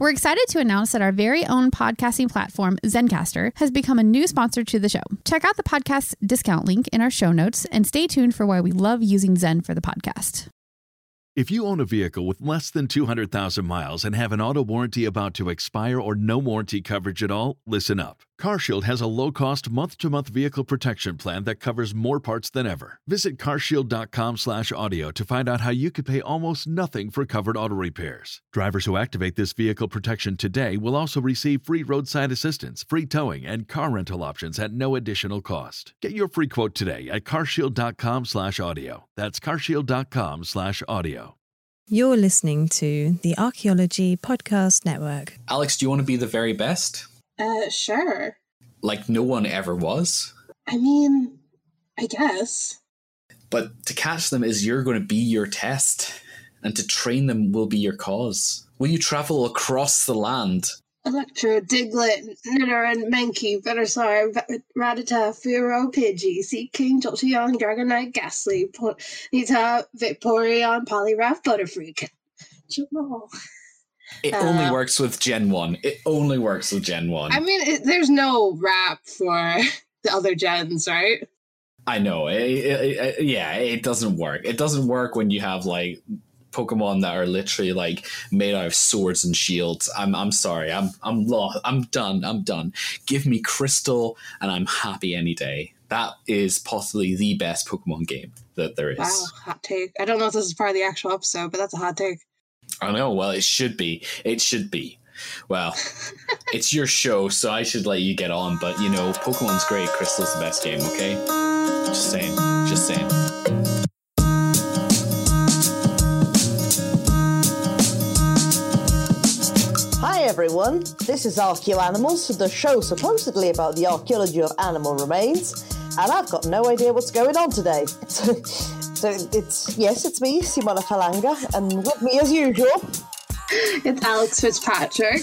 We're excited to announce that our very own podcasting platform, Zencastr, has become a new sponsor to the show. Check out the podcast discount link in our show notes and stay tuned for why we love using Zen for the podcast. If you own a vehicle with less than 200,000 miles and have an auto warranty about to expire or no warranty coverage at all, listen up. CarShield has a low-cost month-to-month vehicle protection plan that covers more parts than ever. Visit carshield.com/audio to find out how you could pay almost nothing for covered auto repairs. Drivers who activate this vehicle protection today will also receive free roadside assistance, free towing, and car rental options at no additional cost. Get your free quote today at carshield.com/audio. That's carshield.com/audio. You're listening to the Archaeology Podcast Network. Alex, do you want to be the very best? Uh, sure. Like no one ever was? I mean, I guess. But to catch them is you're going to be your test, and to train them will be your cause. Will you travel across the land? Electrode, Diglett, Nitter, and Mankey, Venusaur, Rattata, Fearow, Pidgey, Seaking, Jolteon, Dragonite, Gastly, Nita, Vaporeon, Poliwrath, Butterfree. Jamal. It uh, only works with Gen 1. It only works with Gen 1. I mean, it, there's no wrap for the other gens, right? I know. It, it, yeah, it doesn't work. It doesn't work when you have like Pokemon that are literally like made out of swords and shields. I'm I'm sorry. I'm I'm lost. I'm done. I'm done. Give me Crystal and I'm happy any day. That is possibly the best Pokemon game that there is. Wow, hot take. I don't know if this is part of the actual episode, but that's a hot take. I know. Well, it should be. It should be. Well, it's your show, so I should let you get on. But you know, Pokemon's great. Crystal's the best game. Okay, just saying. Just saying. Hi everyone, this is Archeo Animals, the show supposedly about the archaeology of animal remains, and I've got no idea what's going on today. So it's yes, it's me, Simona Falanga, and with me as usual, it's Alex Fitzpatrick.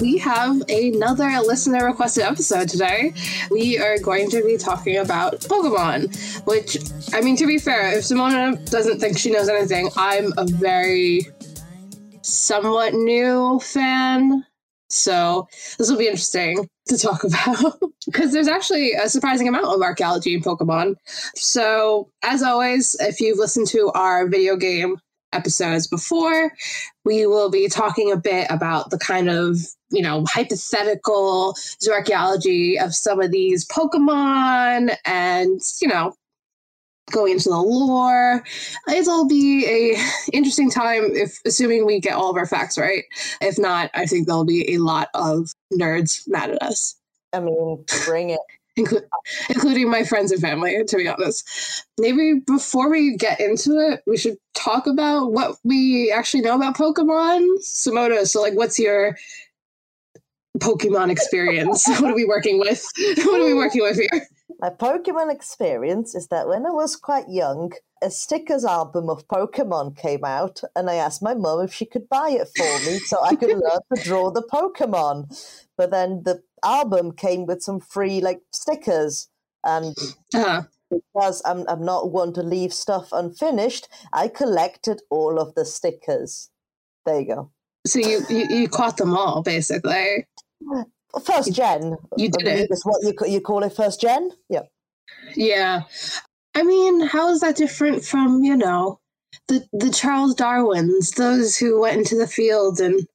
We have another listener requested episode today. We are going to be talking about Pokemon, which, I mean, to be fair, if Simona doesn't think she knows anything, I'm a very somewhat new fan so this will be interesting to talk about because there's actually a surprising amount of archaeology in Pokemon. So as always, if you've listened to our video game episodes before, we will be talking a bit about the kind of, you know, hypothetical archaeology of some of these Pokemon and, you know, going into the lore. It'll be a interesting time if assuming we get all of our facts right. If not, I think there'll be a lot of nerds mad at us. I mean, bring it. Inclu- including my friends and family, to be honest. Maybe before we get into it, we should talk about what we actually know about Pokemon. Simona, so like what's your Pokemon experience? what are we working with? what are we working with here? My Pokemon experience is that when I was quite young, a stickers album of Pokemon came out, and I asked my mum if she could buy it for me so I could learn to draw the Pokemon. But then the album came with some free like stickers, and uh-huh. because I'm I'm not one to leave stuff unfinished, I collected all of the stickers. There you go. So you you, you caught them all basically. First gen. You did it. Is what you you call it first gen? Yeah. Yeah. I mean, how is that different from you know the the Charles Darwins, those who went into the field and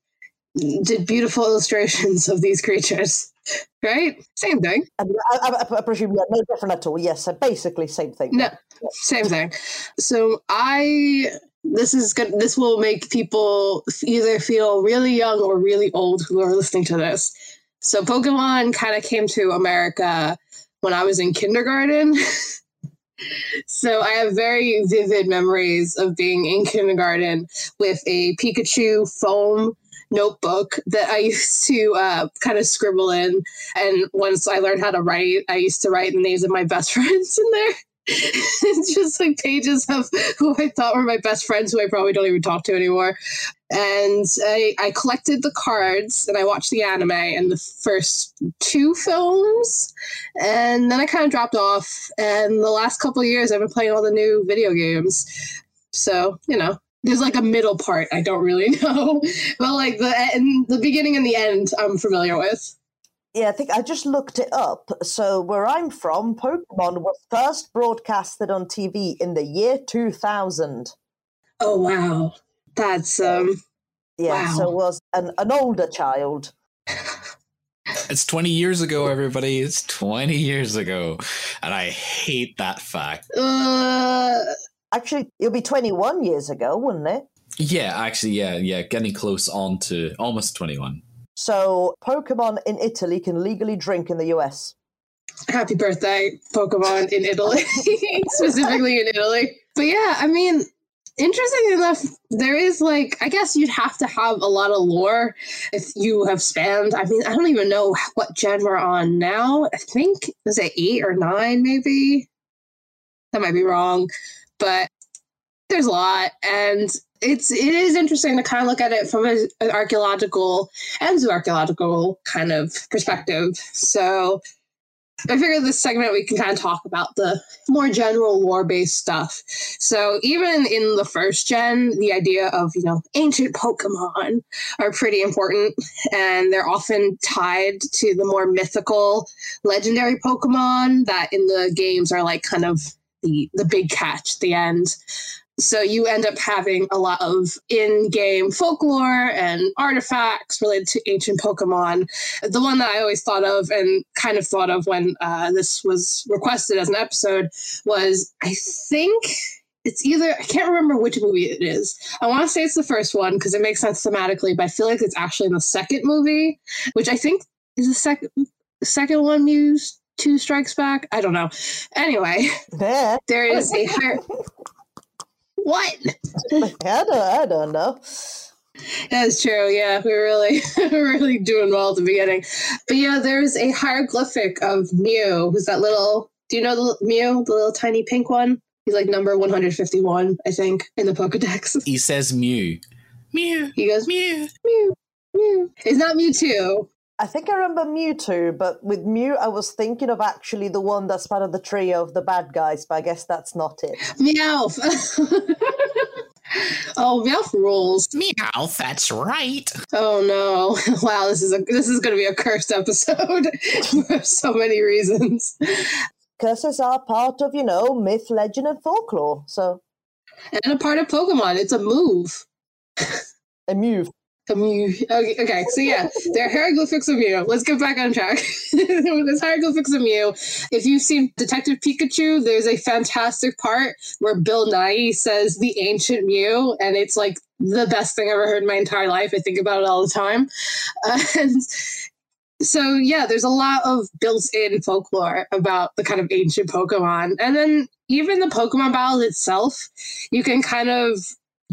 did beautiful illustrations of these creatures, right? Same thing. I, I, I presume yeah, no different at all. Yes, so basically same thing. No, yeah. same thing. So I this is good. This will make people either feel really young or really old who are listening to this. So Pokemon kind of came to America when I was in kindergarten. so I have very vivid memories of being in kindergarten with a Pikachu foam notebook that I used to uh, kind of scribble in. And once I learned how to write, I used to write the names of my best friends in there. it's just like pages of who I thought were my best friends who I probably don't even talk to anymore. And I, I collected the cards and I watched the anime and the first two films. And then I kind of dropped off. And the last couple of years, I've been playing all the new video games. So, you know, there's like a middle part I don't really know. but like the, and the beginning and the end, I'm familiar with. Yeah, I think I just looked it up. So, where I'm from, Pokemon was first broadcasted on TV in the year 2000. Oh, wow. That's, um, Yeah, Wow. so was an, an older child. It's 20 years ago, everybody. It's 20 years ago. And I hate that fact. uh, Actually, it'll be 21 years ago, wouldn't it? Yeah, actually, yeah, yeah, getting close on to almost 21. So, Pokemon in Italy can legally drink in the US. happy birthday, Pokemon in Italy, specifically in Italy. But yeah, I mean, interesting enough, there is like, I guess you'd have to have a lot of lore if you have spanned. I mean, I don't even know what gen we're on now. I think, is it eight or nine, maybe? That might be wrong, but there's a lot. And it's it is interesting to kind of look at it from a, an archaeological and zooarchaeological kind of perspective. So I figured this segment we can kind of talk about the more general lore based stuff. So even in the first gen, the idea of you know ancient Pokemon are pretty important, and they're often tied to the more mythical, legendary Pokemon that in the games are like kind of the the big catch at the end. So you end up having a lot of in-game folklore and artifacts related to ancient Pokemon. The one that I always thought of and kind of thought of when uh, this was requested as an episode was, I think it's either I can't remember which movie it is. I want to say it's the first one because it makes sense thematically, but I feel like it's actually in the second movie, which I think is the second second one used. Two Strikes Back. I don't know. Anyway, there is a higher. What? I don't, I don't know. That's true. Yeah, we were really, we're really doing well at the beginning. But yeah, there's a hieroglyphic of Mew, who's that little. Do you know the Mew, the little tiny pink one? He's like number 151, I think, in the Pokedex. He says Mew. Mew. He goes Mew. Mew, Mew. It's not Mewtwo. I think I remember Mewtwo, but with Mew, I was thinking of actually the one that's part of the trio of the bad guys, but I guess that's not it. Meowth. oh, Meowth rules. Meow, that's right. Oh no! Wow, this is a this is going to be a cursed episode for so many reasons. Curses are part of, you know, myth, legend, and folklore. So, And a part of Pokemon. It's a move. a Mew. Okay, okay, so yeah, there are hieroglyphics of Mew. Let's get back on track. there's hieroglyphics of Mew. If you've seen Detective Pikachu, there's a fantastic part where Bill Nye says the ancient Mew, and it's like the best thing I've ever heard in my entire life. I think about it all the time. Uh, and so yeah, there's a lot of built-in folklore about the kind of ancient Pokemon, and then even the Pokemon battle itself, you can kind of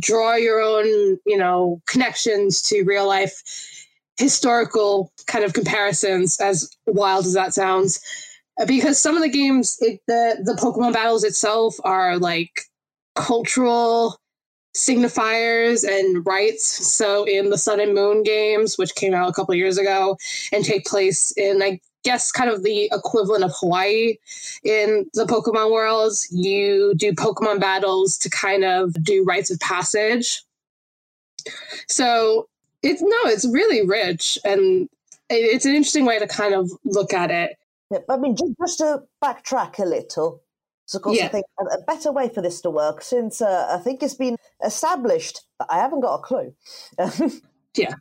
draw your own, you know, connections to real life historical kind of comparisons. As wild as that sounds, uh, because some of the games, it, the the Pokemon battles itself are like cultural signifiers and rites. So in the Sun and Moon games, which came out a couple years ago and take place in, I guess, kind of the equivalent of Hawaii in the Pokemon worlds, you do Pokemon battles to kind of do rites of passage. So it's no, it's really rich and it's an interesting way to kind of look at it. I mean, just, just to backtrack a little, so of course Yeah. I think a, better way for this to work, since uh, I think it's been established, but I haven't got a clue. Yeah.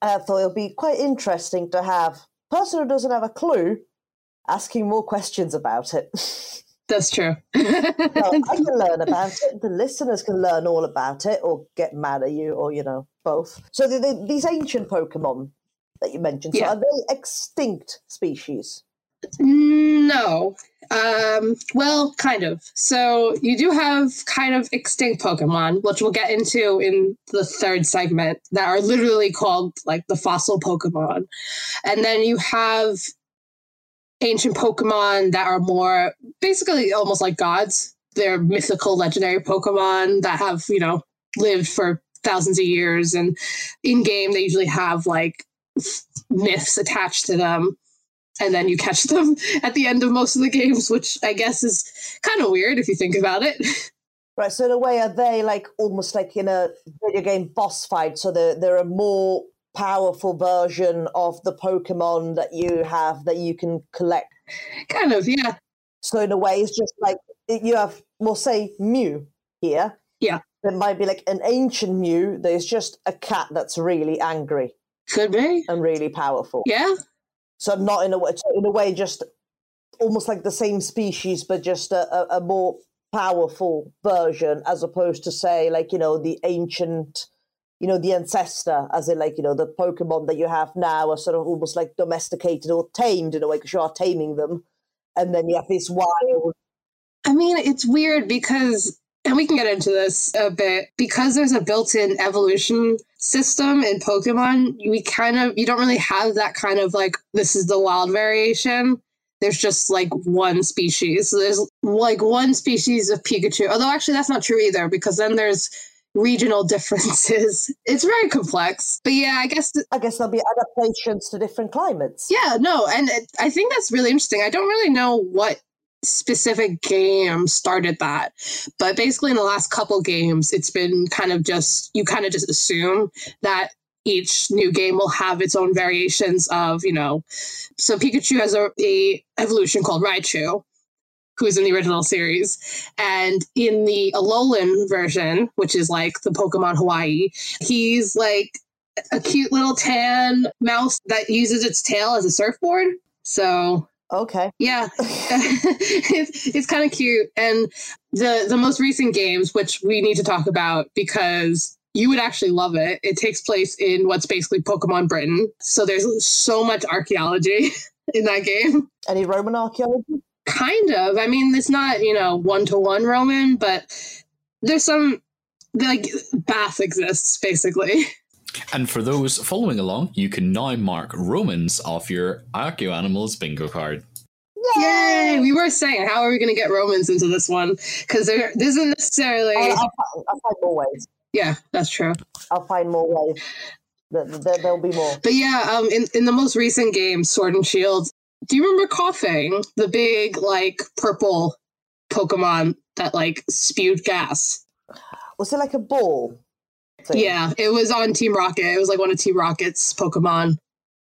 I thought it'll be quite interesting to have person who doesn't have a clue asking more questions about it. That's true. so I can learn about it. The listeners can learn all about it, or get mad at you, or you know, both. So the, the, these ancient Pokemon that you mentioned, so Yeah. are they extinct species? No. Um, well, kind of. So you do have kind of extinct Pokemon, which we'll get into in the third segment, that are literally called like the fossil Pokemon. And then you have ancient Pokemon that are more basically almost like gods. They're mythical, legendary Pokemon that have, you know, lived for thousands of years. And in game, they usually have like myths attached to them. And then you catch them at the end of most of the games, which I guess is kind of weird if you think about it. Right. So in a way, are they like almost like in a video game boss fight? So they're they're a more powerful version of the Pokemon that you have that you can collect. kind of, yeah. So in a way, it's just like you have, we'll say Mew here. Yeah. There might be like an ancient Mew. There's just a cat that's really angry Could be. and really powerful. Yeah. So not in a way, in a way, just almost like the same species, but just a, a, more powerful version, as opposed to say like you know the ancient, you know the ancestor, as in like you know the Pokemon that you have now are sort of almost like domesticated or tamed in a way because you are taming them, and then you have this wild. I mean, it's weird because, and we can get into this a bit, because there's a built in evolution system in Pokemon, we kind of, you don't really have that kind of like, this is the wild variation. There's just like one species. So there's like one species of Pikachu. Although actually, that's not true either, because then there's regional differences. It's very complex. But yeah, I guess I guess there'll be adaptations to different climates. yeah, no, and it, I think that's really interesting. I don't really know what specific game started that, but basically in the last couple games, it's been kind of just you kind of just assume that each new game will have its own variations of you know. So Pikachu has a, a evolution called Raichu, who's in the original series, and in the Alolan version, which is like the Pokemon Hawaii, he's like a cute little tan mouse that uses its tail as a surfboard. So Okay. yeah, it's, it's kind of cute. And the the most recent games, which we need to talk about because you would actually love it. It takes place in what's basically Pokemon Britain. So there's so much archaeology in that game. Any Roman archaeology? Kind of. I mean, it's not you know one to one Roman, but there's some like Bath exists basically. And for those following along, you can now mark Romans off your Archeo Animals bingo card. Yay! We were saying, how are we going to get Romans into this one? Because there there isn't necessarily. I'll, I'll, find, I'll find more ways. Yeah, that's true. I'll find more ways. There, there, there'll be more. But yeah, um, in in the most recent game, Sword and Shield, do you remember Koffing, the big like purple Pokemon that like spewed gas? Was it like a ball? Yeah, it was on Team Rocket. It was like one of Team Rocket's Pokemon.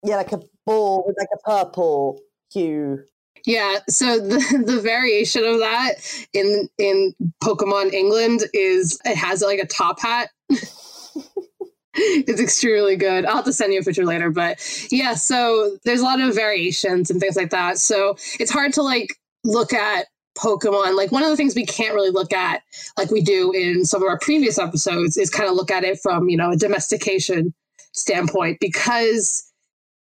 Yeah, like a ball with like a purple hue. Yeah, so the the variation of that in in Pokemon England is it has like a top hat. it's extremely good. I'll have to send you a picture later, but yeah, so there's a lot of variations and things like that. So it's hard to like look at Pokemon. Like one of the things we can't really look at, like we do in some of our previous episodes, is kind of look at it from, you know, a domestication standpoint because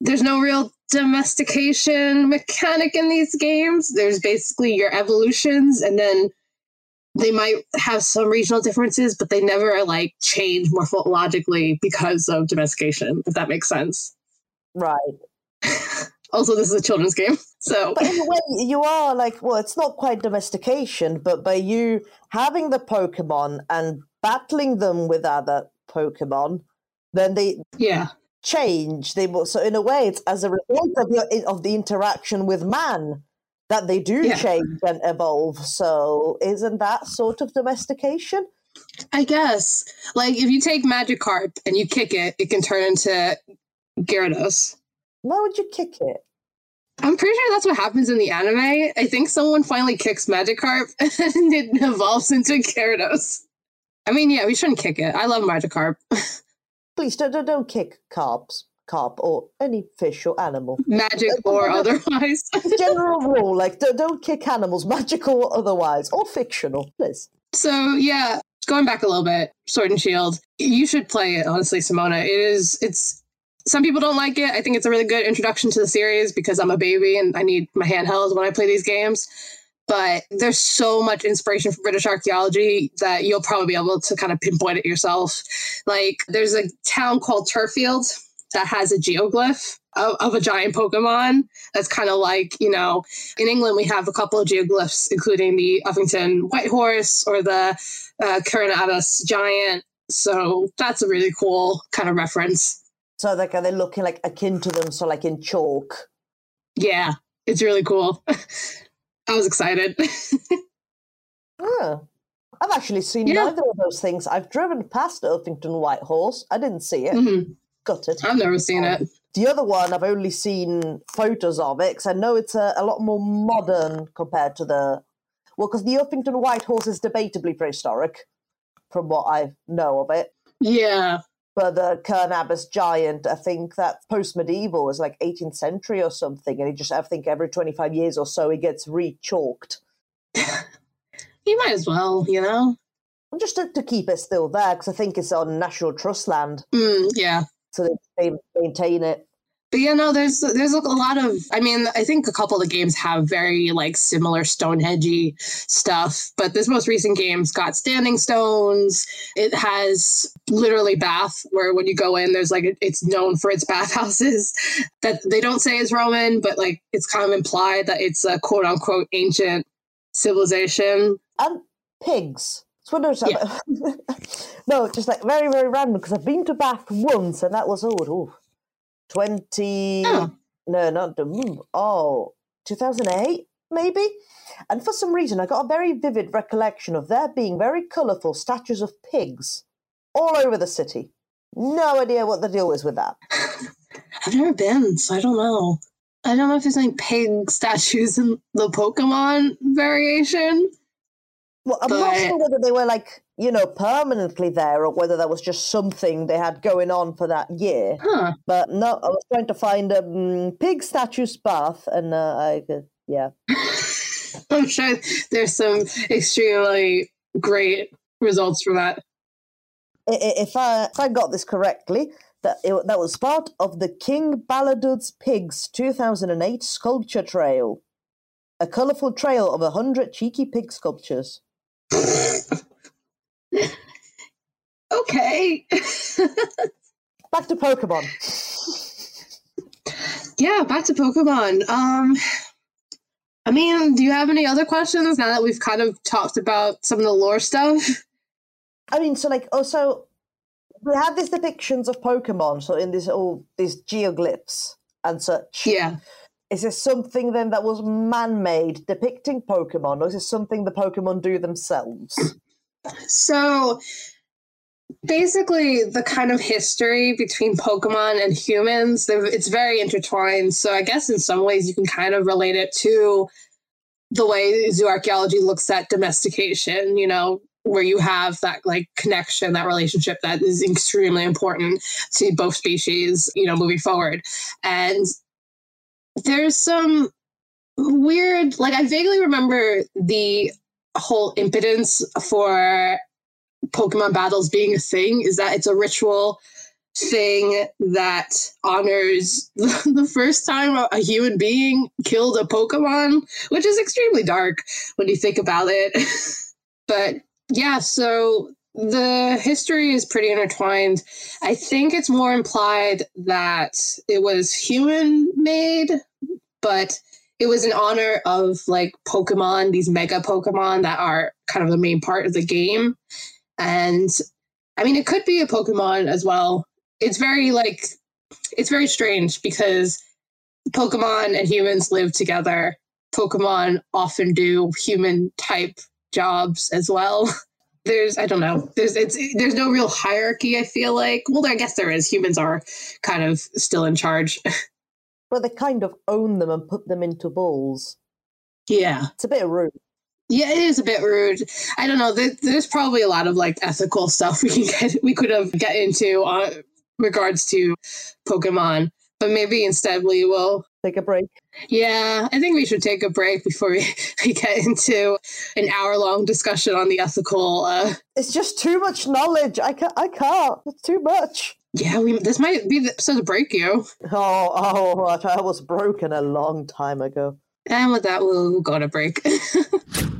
there's no real domestication mechanic in these games. There's basically your evolutions, and then they might have some regional differences, but they never like change morphologically because of domestication, if that makes sense. Right. Also, this is a children's game, so But in a way, you are like, well, it's not quite domestication, but by you having the Pokemon and battling them with other Pokemon, then they yeah. change. They so in a way, it's as a result of your of the interaction with man that they do Yeah. change and evolve. So isn't that sort of domestication? I guess. Like if you take Magikarp and you kick it, it can turn into Gyarados. Why would you kick it? I'm pretty sure that's what happens in the anime. I think someone finally kicks Magikarp and it evolves into Gyarados. I mean, yeah, we shouldn't kick it. I love Magikarp. Please don't don't, don't kick carps, carp, or any fish or animal. Magic or otherwise. General rule, like don't, don't kick animals, magical or otherwise, or fictional, please. So yeah, going back a little bit, Sword and Shield. You should play it, honestly, Simona. It is it's some people don't like it. I think it's a really good introduction to the series because I'm a baby and I need my handhelds when I play these games. But there's so much inspiration from British archaeology that you'll probably be able to kind of pinpoint it yourself. Like there's a town called Turffield that has a geoglyph of, of a giant Pokemon. That's kind of like, you know, in England, we have a couple of geoglyphs, including the Uffington White Horse or the uh, Giant. So that's a really cool kind of reference. So like are they looking like akin to them, so like in chalk? Yeah, it's really cool. I was excited. Oh. I've actually seen Yeah. neither of those things. I've driven past Uffington Whitehorse. I didn't see it. Mhm. Got it. I've never seen it. The other one, I've only seen photos of it because I know it's a, a lot more modern compared to the. Well, because the Uffington White Horse is debatably prehistoric, from what I know of it. Yeah. But the Cerne Abbas giant, I think that post medieval was like 18th century or something. And he just, I think every 25 years or so, he gets re chalked. You might as well, you know? Just to, to keep it still there because I think it's on National Trust land. Mm, yeah. So they, they maintain it. But yeah, no, there's there's a lot of I mean, I think a couple of the games have very like similar Stonehenge stuff, but this most recent game's got standing stones. It has literally bath where when you go in there's like it's known for its bathhouses that they don't say is Roman, but like it's kind of implied that it's a quote unquote ancient civilization. and pigs. Else- no, just like very, very random because I've been to Bath once and that was oh, oh 20 Oh. no, not mm, oh 2008 maybe. And for some reason, I got a very vivid recollection of there being very colourful statues of pigs all over the city. No idea what the deal is with that. I've never been, so I don't know. I don't know if there's any pig statues in the Pokemon variation. Well, I'm not sure whether they were like, you know, permanently there or whether that was just something they had going on for that year. Huh. But no, I was trying to find a um, pig statue's bath, and uh, I, uh, yeah. I'm sure there's some extremely great results from that. If I if I got this correctly, that it, that was part of the King Bladud's Pigs 2008 sculpture trail, a colourful trail of a hundred cheeky pig sculptures. Okay. Back to Pokemon. yeah, back to Pokemon. Um I mean, do you have any other questions now that we've kind of talked about some of the lore stuff? I mean, so like also we have these depictions of Pokemon, so in this all these geoglyphs and such. Yeah. Is this something then that was man-made depicting Pokemon, or is this something the Pokemon do themselves? So basically, the kind of history between Pokemon and humans, it's very intertwined. So I guess in some ways you can kind of relate it to the way zooarchaeology looks at domestication, you know, where you have that like connection, that relationship that is extremely important to both species, you know, moving forward. And there's some weird, like, I vaguely remember the whole impotence for Pokemon battles being a thing is that it's a ritual thing that honors the first time a- human being killed a Pokemon, which is extremely dark when you think about it. but yeah, so the history is pretty intertwined. I think it's more implied that it was human made, but it was in honor of like Pokemon, these mega Pokemon that are kind of the main part of the game. And I mean, it could be a Pokemon as well. It's very like, it's very strange because Pokemon and humans live together. Pokemon often do human type jobs as well. There's, I don't know. There's, it's, there's no real hierarchy. I feel like. Well, I guess there is. Humans are kind of still in charge. But they kind of own them and put them into balls. yeah. It's a bit rude. Yeah, it is a bit rude. I don't know. There, there's probably a lot of like ethical stuff we can get we could have get into on regards to Pokemon, but maybe instead we will. Take a break. Yeah, I think we should take a break before we, we get into an hour long discussion on the ethical. Uh, It's just too much knowledge. I can't. I can't. It's too much. yeah, we this might be the episode to break you. Oh, oh! I was broken a long time ago. And with that, we'll go to break.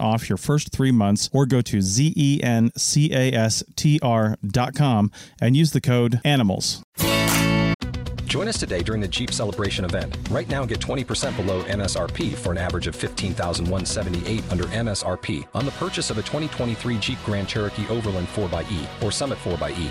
off your first three months or go to zencastr.com and use the code ANIMALS. Join us today during the Jeep Celebration event. Right now, get 20% below MSRP for an average of 15178 under MSRP on the purchase of a 2023 Jeep Grand Cherokee Overland 4xE or Summit 4xE.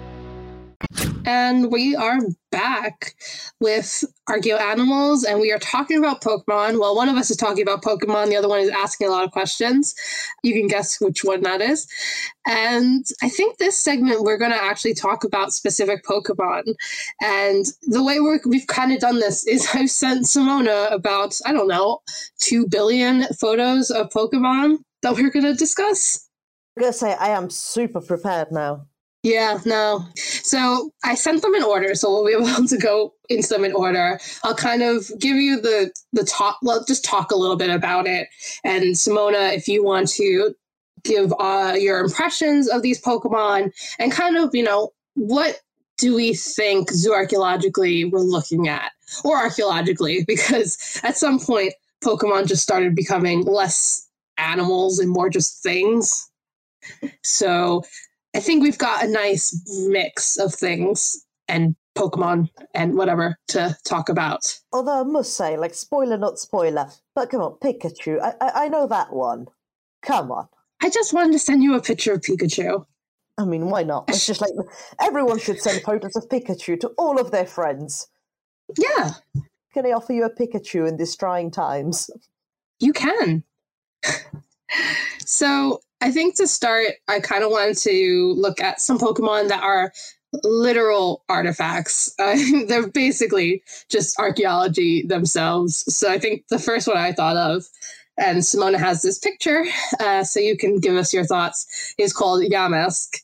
And we are back with Archeo Animals, and we are talking about Pokemon. Well, one of us is talking about Pokemon, the other one is asking a lot of questions. You can guess which one that is. And I think this segment, we're going to actually talk about specific Pokemon. And the way we we've kind of done this is I've sent Simona about, I don't know, 2 billion photos of Pokemon that we're going to discuss. I'm going to say, I am super prepared now. Yeah, no. So I sent them in order, so we'll be able to go into them in order. I'll kind of give you the the talk. Well, just talk a little bit about it. And Simona, if you want to give uh, your impressions of these Pokemon and kind of, you know, what do we think zooarchaeologically we're looking at, or archaeologically, because at some point Pokemon just started becoming less animals and more just things. So I think we've got a nice mix of things and Pokemon and whatever to talk about. Although I must say, like, spoiler, not spoiler, but come on, Pikachu. I, I, I know that one. Come on. I just wanted to send you a picture of Pikachu. I mean, why not? It's just like everyone should send photos of Pikachu to all of their friends. Yeah. Can I offer you a Pikachu in these trying times? You can. so I think to start, I kind of wanted to look at some Pokemon that are literal artifacts. Uh, they're basically just archaeology themselves. So I think the first one I thought of, and Simona has this picture, uh, so you can give us your thoughts, is called Yamask.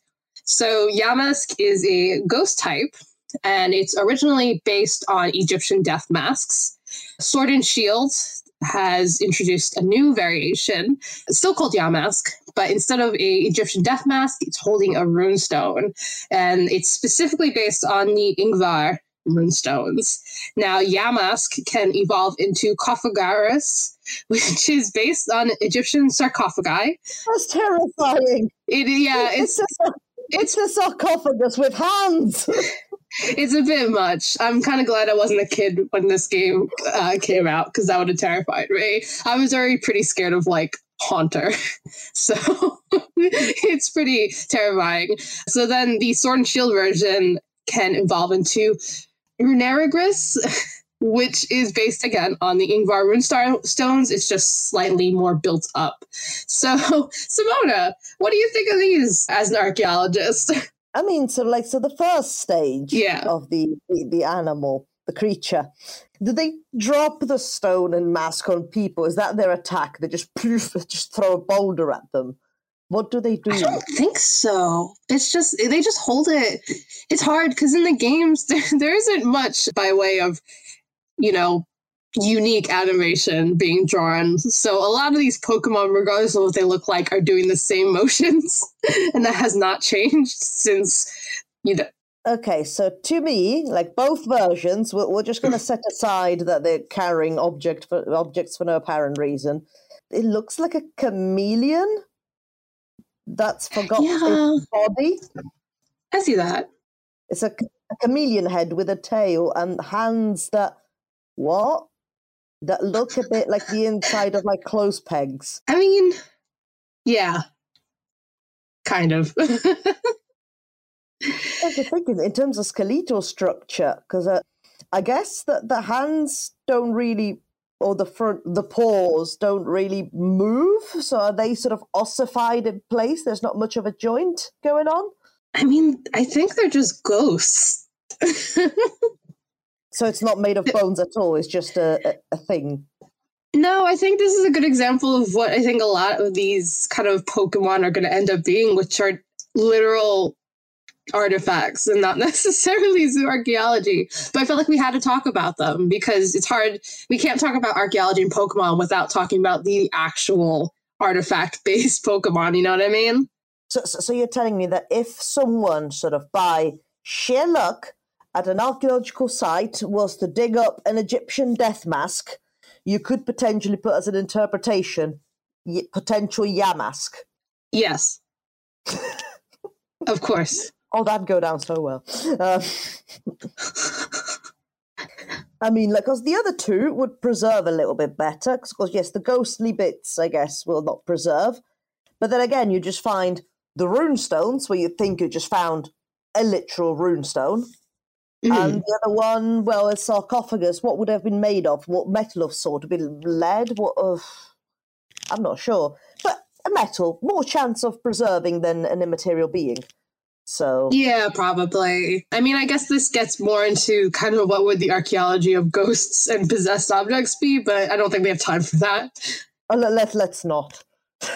So Yamask is a ghost type, and it's originally based on Egyptian death masks. Sword and Shield has introduced a new variation, still called Yamask, but instead of a Egyptian death mask, it's holding a runestone, and it's specifically based on the Ingvar runestones. Now, Yamask can evolve into Cofagrigus, which is based on Egyptian sarcophagi. That's terrifying. It yeah, it's it's a, it's a sarcophagus with hands. it's a bit much. I'm kind of glad I wasn't a kid when this game uh, came out because that would have terrified me. I was already pretty scared of like Haunter, so it's pretty terrifying. So then the Sword and Shield version can evolve into Runerigus. Which is based again on the Ingvar rune stones. It's just slightly more built up. So, Simona, what do you think of these as an archaeologist? I mean, so like, so the first stage Yeah. of the, the the animal, the creature, do they drop the stone and mask on people? Is that their attack? They just poof, just throw a boulder at them. What do they do? I don't think so. It's just they just hold it. It's hard because in the games there, there isn't much by way of, you know, unique animation being drawn. So a lot of these Pokemon, regardless of what they look like, are doing the same motions, and that has not changed since you know. Okay, so to me, like both versions, we're, we're just going to set aside that they're carrying object for, objects for no apparent reason. It looks like a chameleon that's forgot Yeah. its body. I see that. It's a, a chameleon head with a tail and hands that what? That look a bit like the inside of like clothes pegs. I mean, yeah, kind of. I was thinking in terms of skeletal structure, because uh, I guess that the hands don't really or the front, the paws don't really move. So are they sort of ossified in place? There's not much of a joint going on. I mean, I think they're just ghosts. So it's not made of bones at all. It's just a, a, thing. No, I think this is a good example of what I think a lot of these kind of Pokemon are going to end up being, which are literal artifacts and not necessarily zoo archaeology. But I felt like we had to talk about them because it's hard. We can't talk about archaeology and Pokemon without talking about the actual artifact based Pokemon. You know what I mean? So, so, so you're telling me that if someone sort of by sheer luck at an archaeological site was to dig up an Egyptian death mask, you could potentially put as an interpretation potential Yamask. Yes. of course. Oh, that'd go down so well. Uh, I mean, like, because the other two would preserve a little bit better. Because, yes, the ghostly bits, I guess, will not preserve. But then again, you just find the rune stones where you think you just found a literal rune stone. Mm. And the other one, well, a sarcophagus. What would it have been made of? What metal of sort? Would it be lead? What of? I'm not sure. But a metal, more chance of preserving than an immaterial being. So Yeah, probably. I mean, I guess this gets more into kind of what would the archaeology of ghosts and possessed objects be, but I don't think we have time for that. uh, let, let, let's not.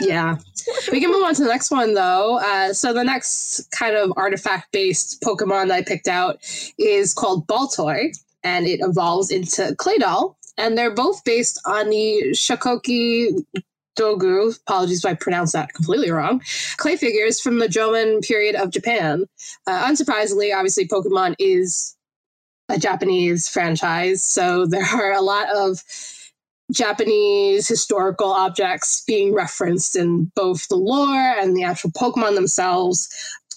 Yeah. We can move on to the next one, though. Uh, so, the next kind of artifact based Pokemon that I picked out is called Baltoy, and it evolves into Claydol. And they're both based on the Shakoki Dogu, apologies if I pronounced that completely wrong, clay figures from the Jomon period of Japan. Uh, unsurprisingly, obviously, Pokemon is a Japanese franchise, so there are a lot of Japanese historical objects being referenced in both the lore and the actual Pokemon themselves.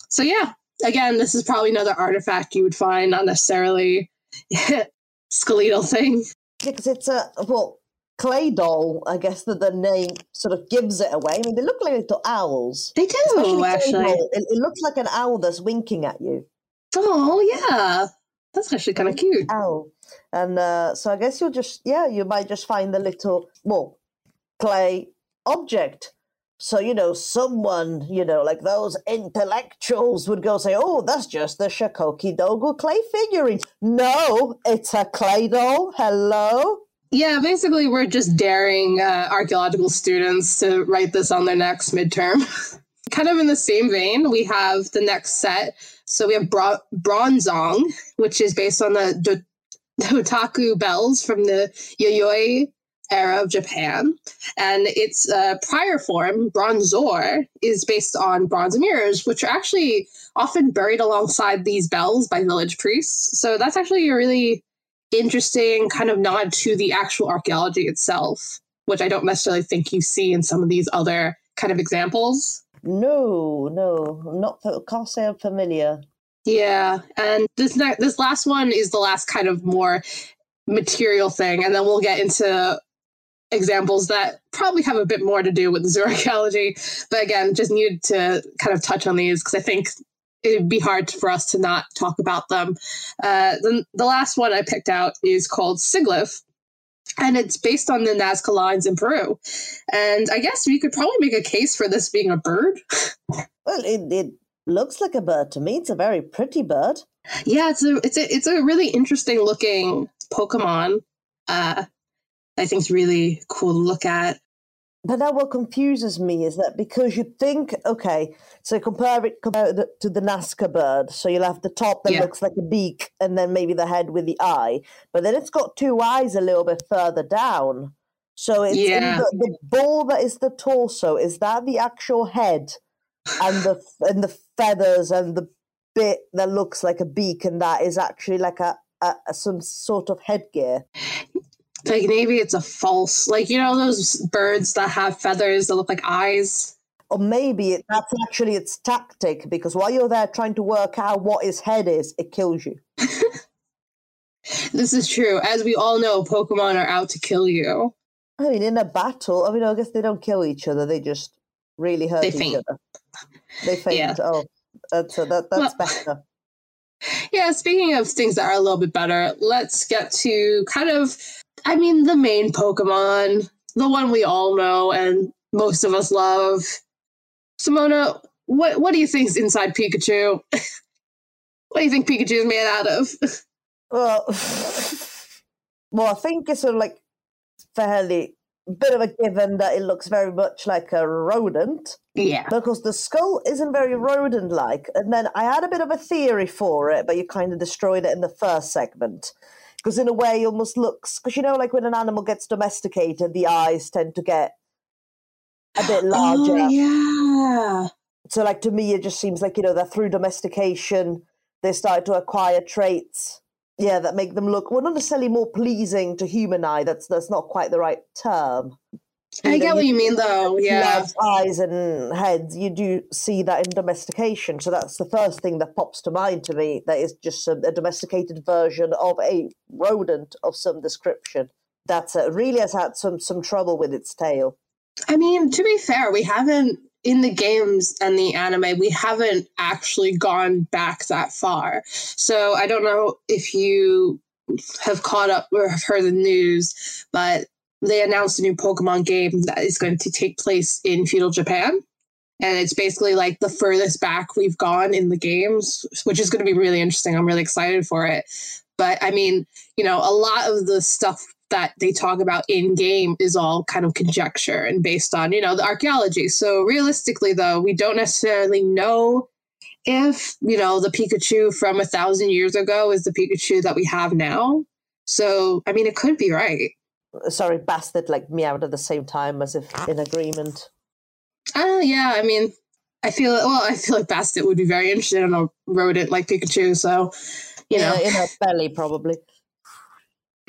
So, yeah, again, this is probably another artifact you would find, not necessarily skeletal thing. Because it's a, well, clay doll, I guess that the name sort of gives it away. I mean, they look like little owls. They do, Especially actually. It, it looks like an owl that's winking at you. Oh, yeah. That's actually kind of cute. Owl. And uh, so I guess you'll just, yeah, you might just find the little, well, clay object. So, you know, someone, you know, like those intellectuals would go say, oh, that's just the Shakoki Dogu clay figurine. No, it's a clay doll. Hello? Yeah, basically, we're just daring uh, archaeological students to write this on their next midterm. kind of in the same vein, we have the next set. So we have Bra- Bronzong, which is based on the Dotaku bells from the Yayoi era of Japan. And its uh, prior form, Bronzor, is based on bronze mirrors, which are actually often buried alongside these bells by village priests. So that's actually a really interesting kind of nod to the actual archaeology itself, which I don't necessarily think you see in some of these other kind of examples. No, no, not can't say I'm familiar. Yeah, and this this last one is the last kind of more material thing, and then we'll get into examples that probably have a bit more to do with the zoo archaeology. But again, just needed to kind of touch on these because I think it'd be hard for us to not talk about them. Uh, the, the last one I picked out is called Sigilyph. And it's based on the Nazca lines in Peru. And I guess we could probably make a case for this being a bird. Well, it, it looks like a bird to me. It's a very pretty bird. Yeah, it's a it's a it's a really interesting looking Pokemon. Uh, I think it's really cool to look at. But now what confuses me is that because you think, okay, so compare it compare it to the Nazca bird. So you'll have the top that Yeah. looks like a beak and then maybe the head with the eye. But then it's got two eyes a little bit further down. So it's in Yeah. the, the ball that is the torso, is that the actual head? And the and the feathers and the bit that looks like a beak and that is actually like a, a, a some sort of headgear. Like maybe it's a false, like you know those birds that have feathers that look like eyes. Or maybe it, that's actually its tactic because while you're there trying to work out what his head is, it kills you. This is true. As we all know, Pokemon are out to kill you. I mean, in a battle, I mean, I guess they don't kill each other; they just really hurt They each faint. other. They faint. Yeah. Oh, that's so that that's Well- better. Yeah, speaking of things that are a little bit better, let's get to kind of I mean, the main Pokemon, the one we all know and most of us love. Simona, what what do you think's inside Pikachu? what do you think Pikachu is made out of? Well, well, I think it's sort of like fairly bit of a given that it looks very much like a rodent yeah. because the skull isn't very rodent like. And then I had a bit of a theory for it, but you kind of destroyed it in the first segment. Because in a way, it almost looks, because you know, like when an animal gets domesticated, the eyes tend to get a bit oh, larger. Oh, yeah. So, like, to me, it just seems like, you know, that through domestication, they start to acquire traits yeah, that make them look well, not necessarily more pleasing to human eye. That's that's not quite the right term. I know, get what you mean, though. Yeah. eyes and heads. You do see that in domestication, so that's the first thing that pops to mind to me. That is just a, a domesticated version of a rodent of some description. That's uh, really has had some some trouble with its tail. I mean, to be fair, we haven't in the games and the anime, we haven't actually gone back that far. So I don't know if you have caught up or have heard the news, but they announced a new Pokemon game that is going to take place in feudal Japan. And it's basically like the furthest back we've gone in the games, which is going to be really interesting. I'm really excited for it. But I mean, you know, a lot of the stuff that they talk about in game is all kind of conjecture and based on you know the archaeology so realistically though we don't necessarily know if you know the pikachu from a thousand years ago is the pikachu that we have now so i mean it could be right Sorry, Bastet like meowed at the same time as if in agreement. uh yeah i mean i feel well i feel like bastet would be very interested in a rodent like pikachu so you know in her belly probably.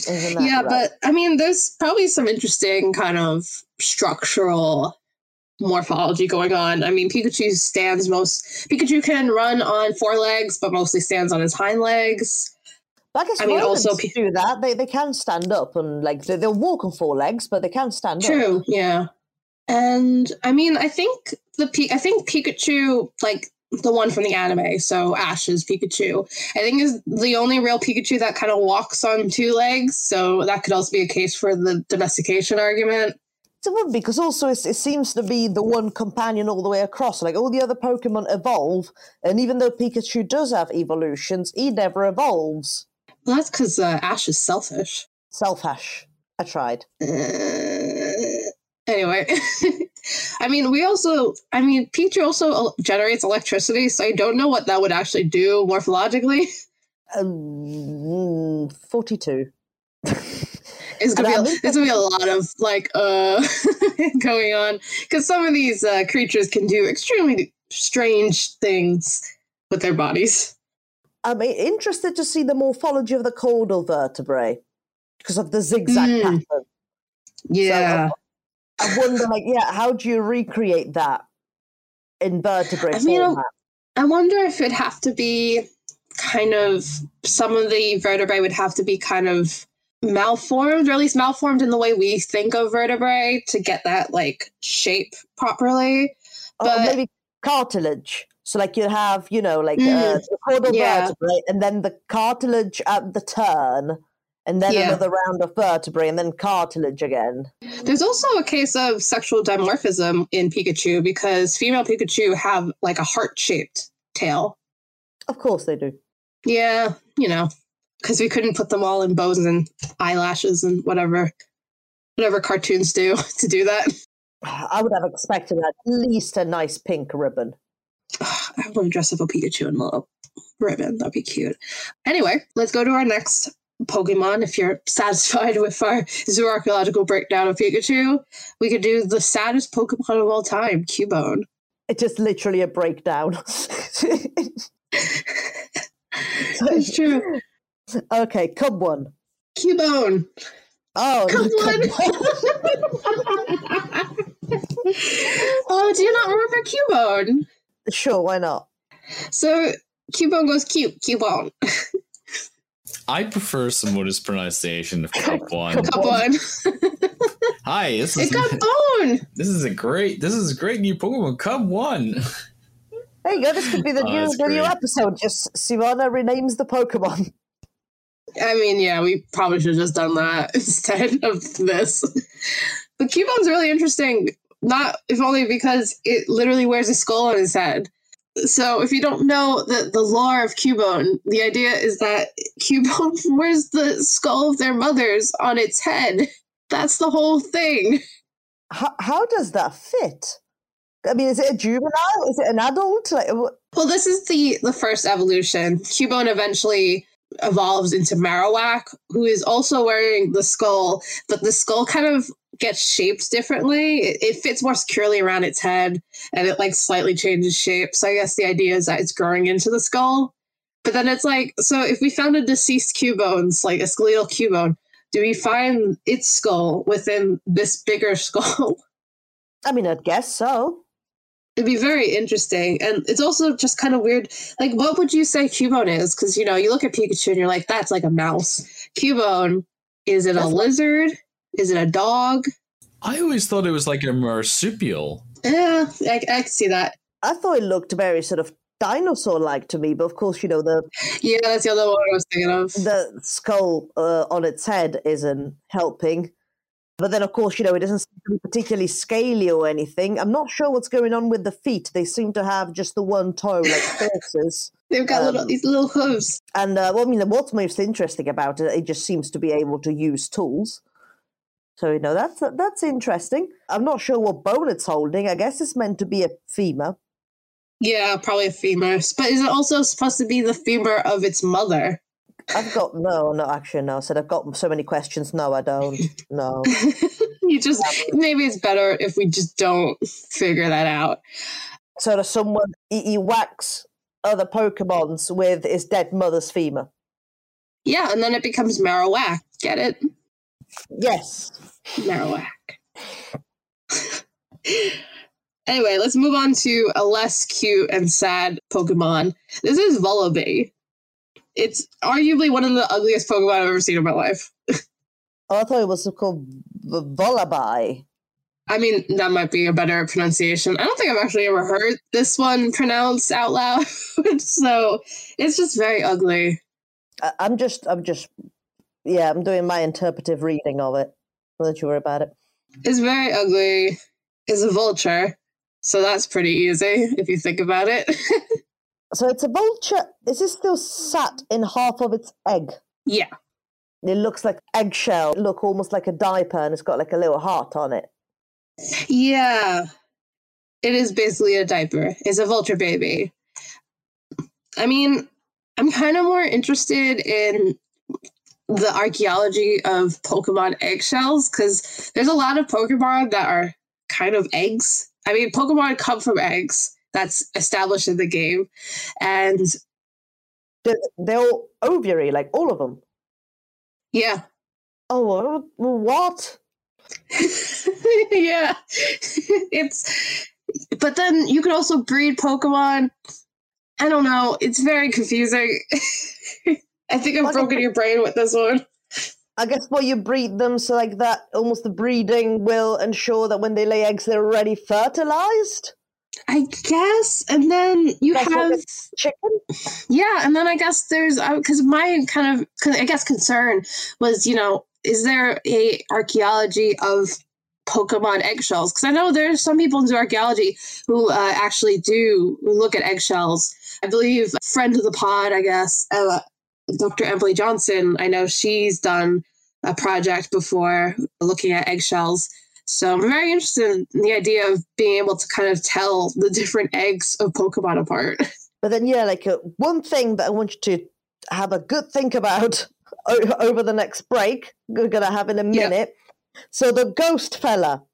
Yeah but i mean there's probably some interesting kind of structural morphology going on i mean pikachu stands most pikachu can run on four legs but mostly stands on his hind legs But I guess I mean, also do that. They they can stand up and like they, they'll walk on four legs, but they can stand up. true yeah and i mean i think the i think pikachu like the one from the anime so ash's pikachu i think is the only real pikachu that kind of walks on two legs so that could also be a case for the domestication argument It would be because also it's, it seems to be the one companion all the way across. Like all the other Pokemon evolve, and even though Pikachu does have evolutions, he never evolves. well that's because uh, ash is selfish Self-hash. I tried. Uh, anyway, I mean, we also, I mean, Pikachu also generates electricity, so I don't know what that would actually do morphologically. Um, Forty-two. It's gonna be, a, I think there's gonna be a lot of like uh going on because some of these uh, creatures can do extremely strange things with their bodies. I'm interested to see the morphology of the caudal vertebrae because of the zigzag Mm. pattern. Yeah, I wonder, like, yeah, how do you recreate that in vertebrate I mean, format? I wonder if it'd have to be kind of some of the vertebrae would have to be kind of malformed, or at least malformed in the way we think of vertebrae to get that like shape properly. or but- maybe cartilage. So, like, you have, you know, like uh, Mm, the caudal yeah. vertebrae, and then the cartilage at the turn, and then Yeah. another round of vertebrae, and then cartilage again. There's also a case of sexual dimorphism in Pikachu because female Pikachu have like a heart-shaped tail. Of course, they do. Yeah, you know, because we couldn't put them all in bows and eyelashes and whatever, whatever cartoons do to do that. I would have expected at least a nice pink ribbon. I want to dress up a Pikachu in a little ribbon. That'd be cute. Anyway, let's go to our next Pokemon. If you're satisfied with our zooarchaeological breakdown of Pikachu, we could do the saddest Pokemon of all time, Cubone. It's just literally a breakdown. It's true. okay, come one. Cubone. Oh, come oh, do you not remember Cubone? Sure, why not? So Cubone goes cute, Cubone. I prefer Simona's pronunciation of Cup One. Cup one. Hi, this It is got bone. this is a great this is a great new Pokemon Cup One. There you go. This could be the Oh, new that's the new episode. Just Simona renames the Pokemon. I mean, yeah, we probably should have just done that instead of this. But Cubone's really interesting, not if only because it literally wears a skull on his head. So if you don't know the, the lore of Cubone, the idea is that Cubone wears the skull of their mothers on its head. That's the whole thing. How, how does that fit? I mean, is it a juvenile? Is it an adult? Like, Well, this is the the first evolution. Cubone eventually evolves into Marowak, who is also wearing the skull, but the skull kind of gets shaped differently. It, it fits more securely around its head, and it like slightly changes shape. So I guess the idea is that it's growing into the skull. But then it's like, so if we found a deceased Cubones, like a skeletal Cubone, do we find its skull within this bigger skull? I mean, I'd guess so. It'd be very interesting. And it's also just kind of weird. Like, what would you say Cubone is? Because, you know, you look at Pikachu and you're like, that's like a mouse. Cubone, is it a That's- lizard? Is it a dog? I always thought it was like a marsupial. Yeah, I, I can see that. I thought it looked very sort of dinosaur-like to me, but of course, you know, the Yeah, that's the other one I was thinking of. the skull uh, on its head isn't helping. But then, of course, you know, it doesn't seem to be particularly scaly or anything. I'm not sure what's going on with the feet. They seem to have just the one toe, like horses. They've got little Um, these little hooves. And uh, well, I mean, what's most interesting about it, it just seems to be able to use tools. So you know that's that's interesting. I'm not sure what bone it's holding. I guess it's meant to be a femur. Yeah, probably a femur. But is it also supposed to be the femur of its mother? I've got no, no, actually, no. I said I've got so many questions. No, I don't. No. you just maybe it's better if we just don't figure that out. so does someone he, he whacks other Pokemons with his dead mother's femur? Yeah, and then it becomes Marowak. Get it? Yes. Marowak. anyway, let's move on to a less cute and sad Pokemon. This is Vullaby. It's arguably one of the ugliest Pokemon I've ever seen in my life. Oh, I thought it was called V- Volabai. I mean, that might be a better pronunciation. I don't think I've actually ever heard this one pronounced out loud. so it's just very ugly. I'm just, I'm just, yeah, I'm doing my interpretive reading of it. Don't you worry about it. It's very ugly. It's a vulture. So that's pretty easy if you think about it. So it's a vulture. Is it still sat in half of its egg? yeah. It looks like eggshell. Look almost like a diaper, and it's got like a little heart on it. Yeah. It is basically a diaper. It's a vulture baby. I mean, I'm kind of more interested in the archaeology of Pokemon eggshells because there's a lot of Pokemon that are kind of eggs. I mean, Pokemon come from eggs. That's established in the game. And They're, all ovary, like all of them. yeah. Oh, what? yeah. it's but then you can also breed Pokemon. I don't know. It's very confusing. I think I've Like broken br- your brain with this one. I guess well, you breed them so like that. Almost the breeding will ensure that when they lay eggs, they're already fertilized. I guess, and then you That's like have Chicken. yeah, and then I guess there's because my kind of 'cause I guess concern was you know is there a archaeology of Pokemon eggshells? Because I know there's some people into archaeology who uh, actually do look at eggshells. I believe friend of the pod, I guess, uh, Dr. Emily Johnson. I know she's done a project before looking at eggshells. So I'm very interested in the idea of being able to kind of tell the different eggs of Pokemon apart. But then, yeah, like uh, one thing that I want you to have a good think about o- over the next break, we're going to have in a Yeah. minute. So, the ghost fella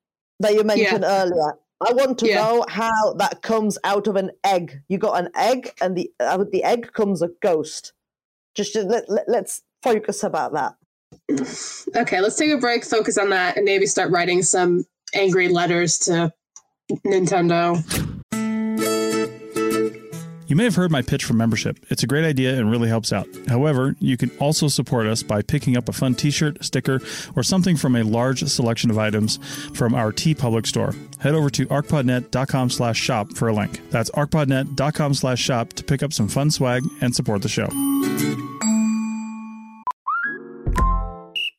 that you mentioned earlier, I want to Yeah. know how that comes out of an egg. You got an egg, and the out of the egg comes a ghost. Just, just let, let, let's focus about that. Okay, let's take a break, focus on that, and maybe start writing some angry letters to Nintendo. You may have heard my pitch for membership. It's a great idea and really helps out. However, you can also support us by picking up a fun t-shirt, sticker, or something from a large selection of items from our TeePublic store. Head over to archpodnet.com slash shop for a link. That's archpodnet.com slash shop to pick up some fun swag and support the show.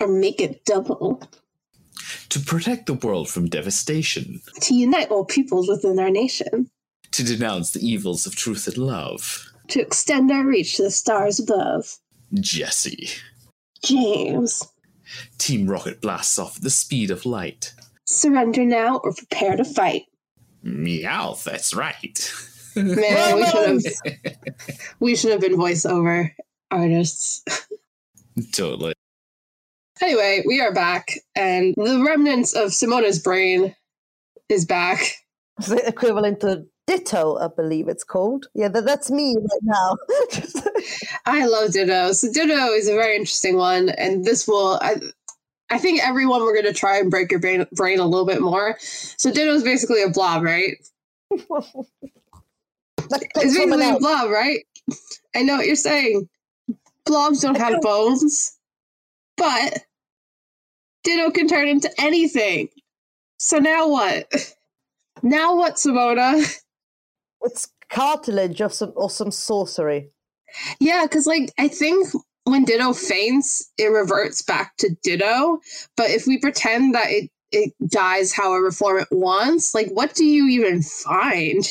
Or make it double. To protect the world from devastation. To unite all peoples within our nation. To denounce the evils of truth and love. To extend our reach to the stars above. Jesse. James. Team Rocket blasts off at the speed of light. Surrender now or prepare to fight. Meow, that's right. Man, we should have we should have been voiceover artists. totally. Anyway, we are back, and the remnants of Simona's brain is back. The equivalent to Ditto, I believe it's called. Yeah, that, that's me right now. I love Ditto. So Ditto is a very interesting one, and this will I I think everyone we're gonna try and break your brain, brain a little bit more. So Ditto is basically a blob, right? It's basically a blob, right? I know what you're saying. Blobs don't have bones, but Ditto can turn into anything. So now what? Now what, Simona? It's cartilage or some or some sorcery. Yeah, because like I think when Ditto faints, it reverts back to Ditto. But if we pretend that it it dies however form it wants, like what do you even find?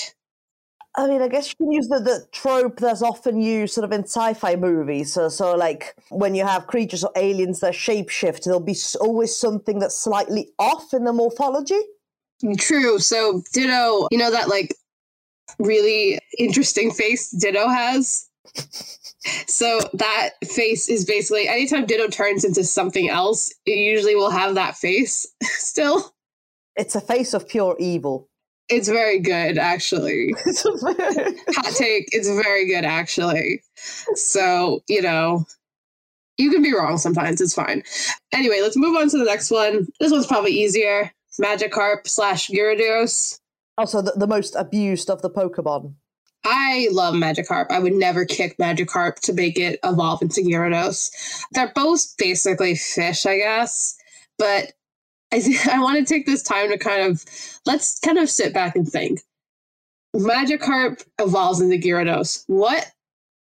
I mean, I guess you can use the, the trope that's often used sort of in sci-fi movies. So, so like when you have creatures or aliens that shapeshift, there'll be always something that's slightly off in the morphology. Mm, true. So Ditto, you know that like really interesting face Ditto has? So that face is basically anytime Ditto turns into something else, it usually will have that face still. It's a face of pure evil. It's very good, actually. Hot take. It's very good, actually. So, you know, you can be wrong sometimes. It's fine. Anyway, let's move on to the next one. This one's probably easier. Magikarp slash Gyarados. Also, the, the most abused of the Pokemon. I love Magikarp. I would never kick Magikarp to make it evolve into Gyarados. They're both basically fish, I guess. But I, I want to take this time to kind of let's kind of sit back and think. Magikarp evolves into Gyarados. What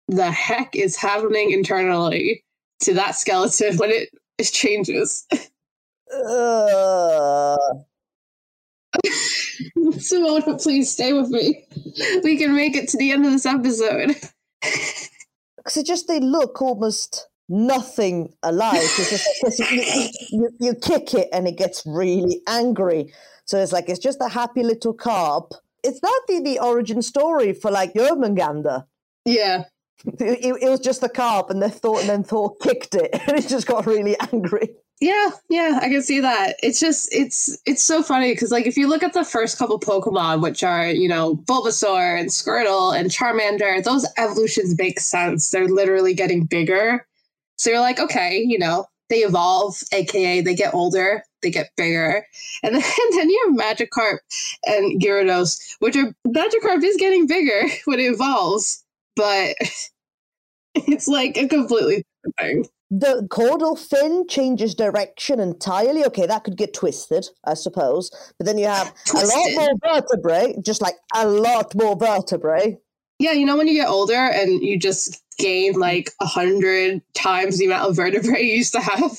the heck is happening internally to that skeleton when it, it changes? Uh, Simona, please stay with me. We can make it to the end of this episode. because it just they look almost nothing alive It's just it's- you, you, kick it and it gets really angry. So it's like it's just a happy little carp. It's not the, the origin story for like Jörmungandr. Yeah. It, it- it was just the carp, and then Thor and then Thor kicked it, and it just got really angry. Yeah, yeah, I can see that. It's just it's it's so funny because like if you look at the first couple Pokemon, which are you know Bulbasaur and Squirtle and Charmander, those evolutions make sense. They're literally getting bigger, so you're like, okay, you know, they evolve, aka they get older, they get bigger, and then, and then you have Magikarp and Gyarados, which are Magikarp is getting bigger when it evolves, but it's like a completely different thing. The caudal fin changes direction entirely. Okay, that could get twisted, I suppose. But then you have a lot more vertebrae, just like a lot more vertebrae. Yeah, you know when you get older and you just gain like a hundred times the amount of vertebrae you used to have.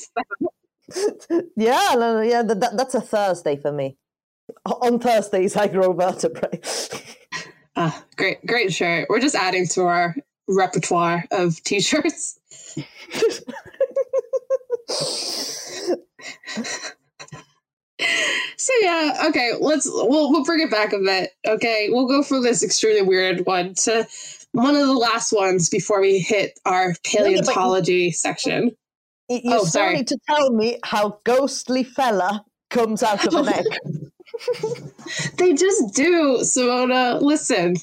Yeah, no, no, yeah, that, that, that's a Thursday for me. On Thursdays, I grow vertebrae. Ah, great, great shirt. We're just adding to our repertoire of t-shirts. So yeah, okay, let's we'll we'll bring it back a bit. Okay, we'll go from this extremely weird one to one of the last ones before we hit our paleontology section. You Oh, sorry. to tell me how ghostly fella comes out of an egg. They just do, Simona. Listen,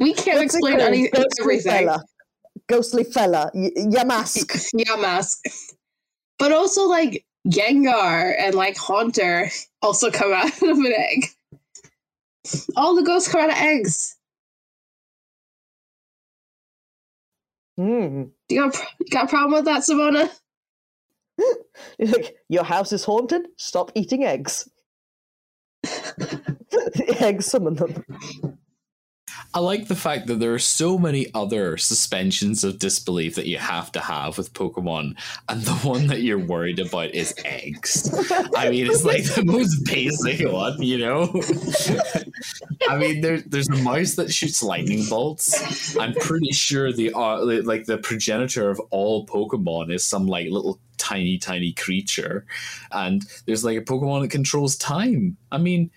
we can't What's explain any ghostly everything. fella. Ghostly fella. Y- Yamask. Yeah, mask. But also like Gengar and like Haunter also come out of an egg. All the ghosts come out of eggs. Hmm. You got, a you got a problem with that, Simona? Like, your house is haunted? Stop eating eggs. the eggs summon them. I like the fact that there are so many other suspensions of disbelief that you have to have with Pokemon, and the one that you're worried about is eggs. I mean, it's like the most basic one, you know? I mean, there, there's a mouse that shoots lightning bolts. I'm pretty sure the uh, like the progenitor of all Pokemon is some like little tiny, tiny creature, and there's like a Pokemon that controls time. I mean,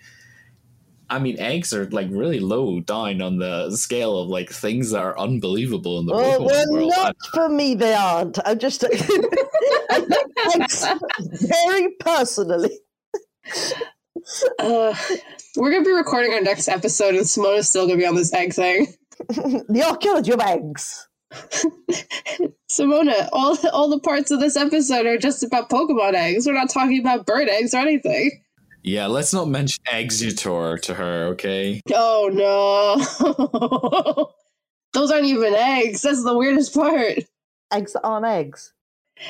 I mean, eggs are like really low down on the scale of like things that are unbelievable in the Oh, Pokemon well, world. not for me, they aren't. I'm just. I eggs very personally. Uh, we're gonna be recording our next episode, and Simona's still gonna be on this egg thing. the archaeology of eggs. Simona, all all the parts of this episode are just about Pokemon eggs. We're not talking about bird eggs or anything. Yeah, let's not mention Exeggutor to her, okay? Oh no, those aren't even eggs. That's the weirdest part. Eggs that aren't eggs.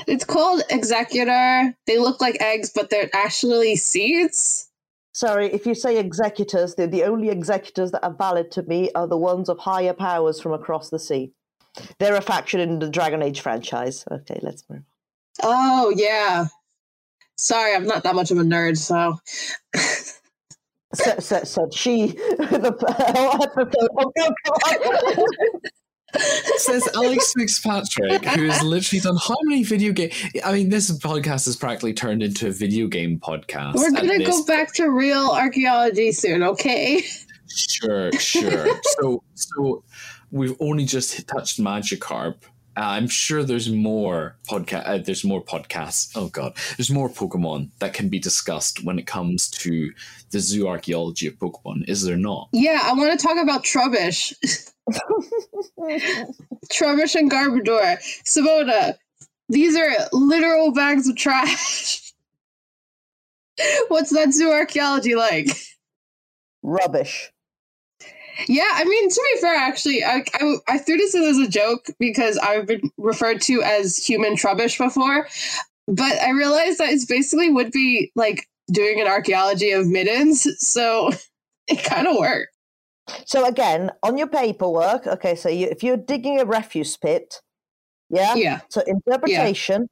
It's called Exeggutor. They look like eggs, but they're actually seeds. Sorry, if you say executors, they're the only executors that are valid to me are the ones of higher powers from across the sea. They're a faction in the Dragon Age franchise. Okay, let's move. Oh yeah. Sorry, I'm not that much of a nerd, so So, so, so she, the episode of Pokemon. Says Alex Fitzpatrick, who has literally done how many video game? I mean, this podcast has practically turned into a video game podcast. we're gonna this go back to real archaeology soon, okay? Sure, sure. so, so we've only just touched Magikarp. Uh, I'm sure there's more podcast. Uh, there's more podcasts. Oh god, there's more Pokemon that can be discussed when it comes to the zoo archaeology of Pokemon. Is there not? Yeah, I want to talk about Trubbish. Trubbish and Garbodor. Simona, these are literal bags of trash. What's that zoo archaeology like? Rubbish. Yeah, I mean, to be fair, actually, I, I, I threw this in as a joke because I've been referred to as human trubbish before, but I realized that it's basically would be like doing an archaeology of middens, so it kind of worked. So again, on your paperwork, okay, so you, if you're digging a refuse pit, yeah, Yeah, So interpretation,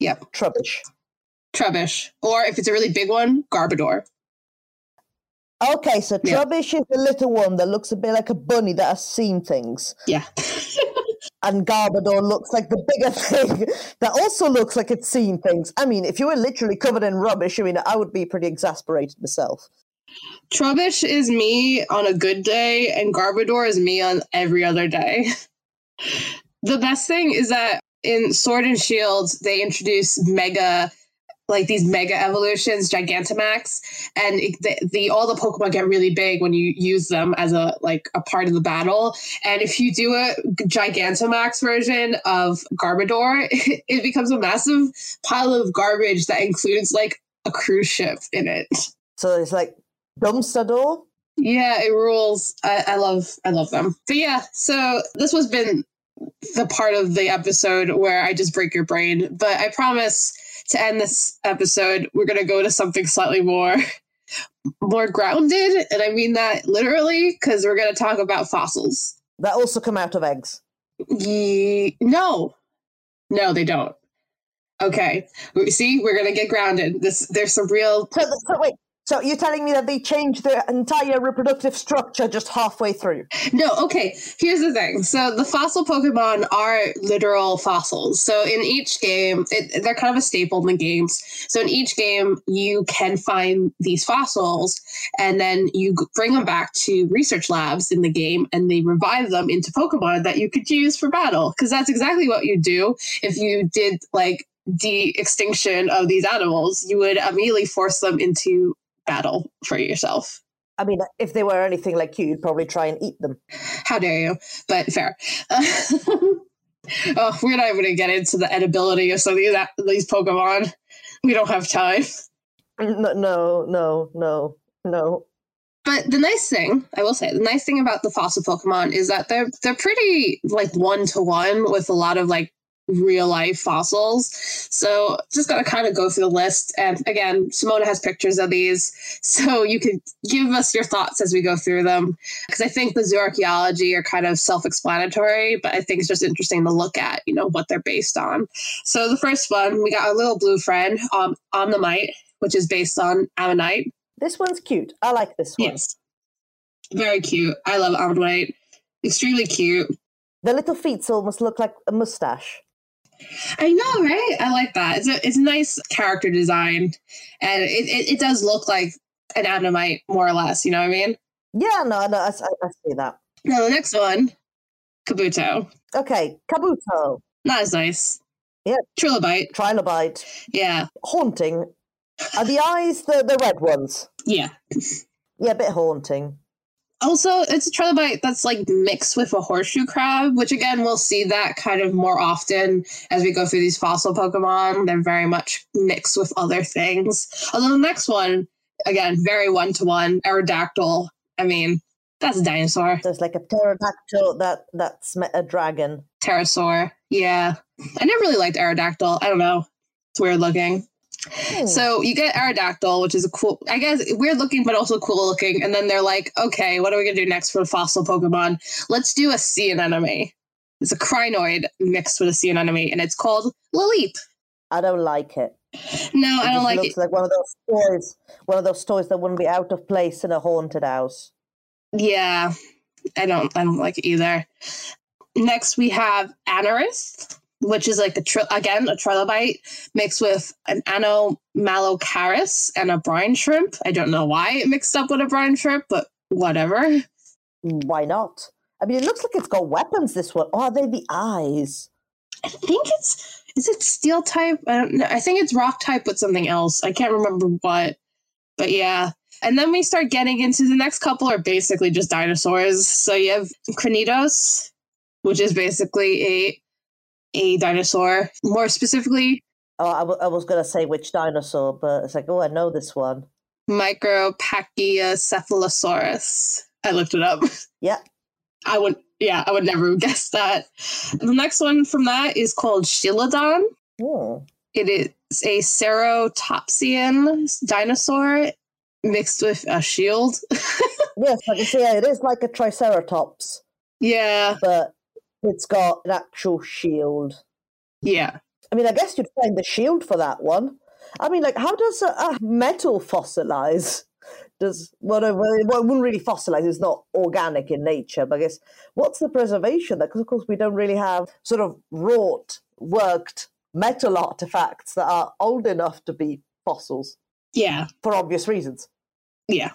yep, trubbish. trubbish. Or if it's a really big one, Garbodor. Okay, so Yeah. trubbish is the little one that looks a bit like a bunny that has seen things, Yeah. and Garbodor looks like the bigger thing that also looks like it's seen things. I mean, if you were literally covered in rubbish, I mean, I would be pretty exasperated myself. Trubbish is me on a good day, and Garbodor is me on every other day. the best thing is that in Sword and Shield, they introduce mega, like these mega evolutions, Gigantamax, and it, the, the all the Pokemon get really big when you use them as a like a part of the battle. And if you do a Gigantamax version of Garbodor, it becomes a massive pile of garbage that includes like a cruise ship in it. So it's like dumpster door. Yeah, it rules. I, I love I love them. But yeah, so this was been the part of the episode where I just break your brain. But I promise to end this episode, we're gonna go to something slightly more more grounded, and I mean that literally because we're gonna talk about fossils. That also come out of eggs. Ye- no, no, they don't. Okay, see, we're gonna get grounded. This there's some real So, so wait, so you're telling me that they changed their entire reproductive structure just halfway through? No, okay. Here's the thing. So the fossil Pokemon are literal fossils. So in each game, it, they're kind of a staple in the games. So in each game, you can find these fossils, and then you bring them back to research labs in the game, and they revive them into Pokemon that you could use for battle. Because that's exactly what you do if you did like de-extinction of these animals. You would immediately force them into battle for yourself. I mean, if they were anything like you, you'd probably try and eat them. How dare you? But fair. Oh, we're not even going to get into the edibility of some of these, these Pokemon. We don't have time. No, no, no, no, no. But the nice thing, I will say, the nice thing about the fossil Pokemon is that they're they're pretty like one to one with a lot of like real life fossils. So just gotta kind of go through the list. And again, Simona has pictures of these, so you could give us your thoughts as we go through them. Because I think the zooarchaeology are kind of self-explanatory, but I think it's just interesting to look at, you know, what they're based on. So the first one, we got our little blue friend, um, Omanyte, which is based on Ammonite. This one's cute. I like this one. Yes. Very cute. I love Omanyte. Extremely cute. The little feet almost look like a mustache. I know, right? I like that. It's a it's a nice character design, and it, it, it does look like an Ammonite more or less. You know what I mean? Yeah, no, no, I, I, I see that. Now the next one, Kabuto. Okay, Kabuto. Not as nice. Yeah. Trilobite. Trilobite. Yeah. Haunting. Are the eyes the, the red ones? Yeah. Yeah, a bit haunting. Also, it's a trilobite that's like mixed with a horseshoe crab, which again, we'll see that kind of more often as we go through these fossil Pokemon. They're very much mixed with other things. Although the next one, again, very one to one, Aerodactyl. I mean, that's a dinosaur. There's like a pterodactyl that that's a dragon. Pterosaur. Yeah. I never really liked Aerodactyl. I don't know. It's weird looking. So you get Aerodactyl, which is a cool, I guess, weird looking, but also cool looking. And then they're like, okay, what are we going to do next for the fossil Pokemon? Let's do a sea anemone. It's a crinoid mixed with a sea anemone, and it's called Lileep. I don't like it. No, It I don't like looks it. like one of those toys. One of those toys that wouldn't be out of place in a haunted house. Yeah, I don't, I don't like it either. Next, we have Anorith, which is like a tri- again a trilobite mixed with an anomalocaris and a brine shrimp. I don't know why it mixed up with a brine shrimp, but whatever. Why not? I mean, it looks like it's got weapons. This one, or are they the eyes? I think it's is it steel type? I don't know. I think it's rock type with something else. I can't remember what. But yeah. And then we start getting into the next couple are basically just dinosaurs. So you have Cranidos, which is basically a a dinosaur. More specifically, Oh, I, w- I was gonna say which dinosaur, but it's like, oh, I know this one. Micropachycephalosaurus. I looked it up. Yeah. I would yeah, I would never have guessed that. The next one from that is called Shieldon. Hmm. It is a ceratopsian dinosaur mixed with a shield. Yes, I can see it is like a Triceratops, yeah, but it's got an actual shield. yeah. I mean, I guess you'd find the shield for that one. I mean, like, how does a, a metal fossilize? Does well, no, well, it wouldn't really fossilize. It's not organic in nature. But I guess what's the preservation? Because of course we don't really have sort of wrought, worked metal artifacts that are old enough to be fossils Yeah. for obvious reasons. Yeah.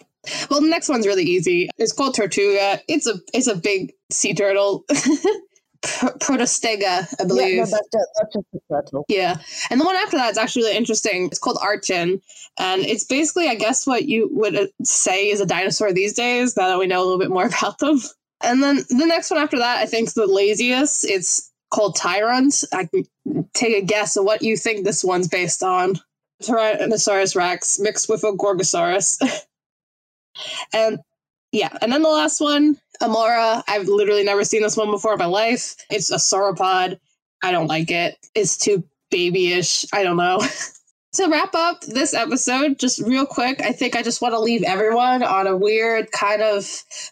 Well, the next one's really easy. It's called Tirtouga. It's a it's a big sea turtle. Pro- Protostega, I Yeah, believe. no, that's that's just a turtle. Yeah. And the one after that is actually really interesting. It's called Archen. And it's basically, I guess, what you would uh, say is a dinosaur these days, now that we know a little bit more about them. And then the next one after that, I think, is the laziest. It's called Tyrunt. I can take a guess of what you think this one's based on. Tyrannosaurus Rex mixed with a Gorgosaurus. and yeah, and then the last one, Amaura. I've literally never seen this one before in my life. It's a sauropod. I don't like it. It's too babyish. I don't know. to wrap up this episode, just real quick, I think I just want to leave everyone on a weird kind of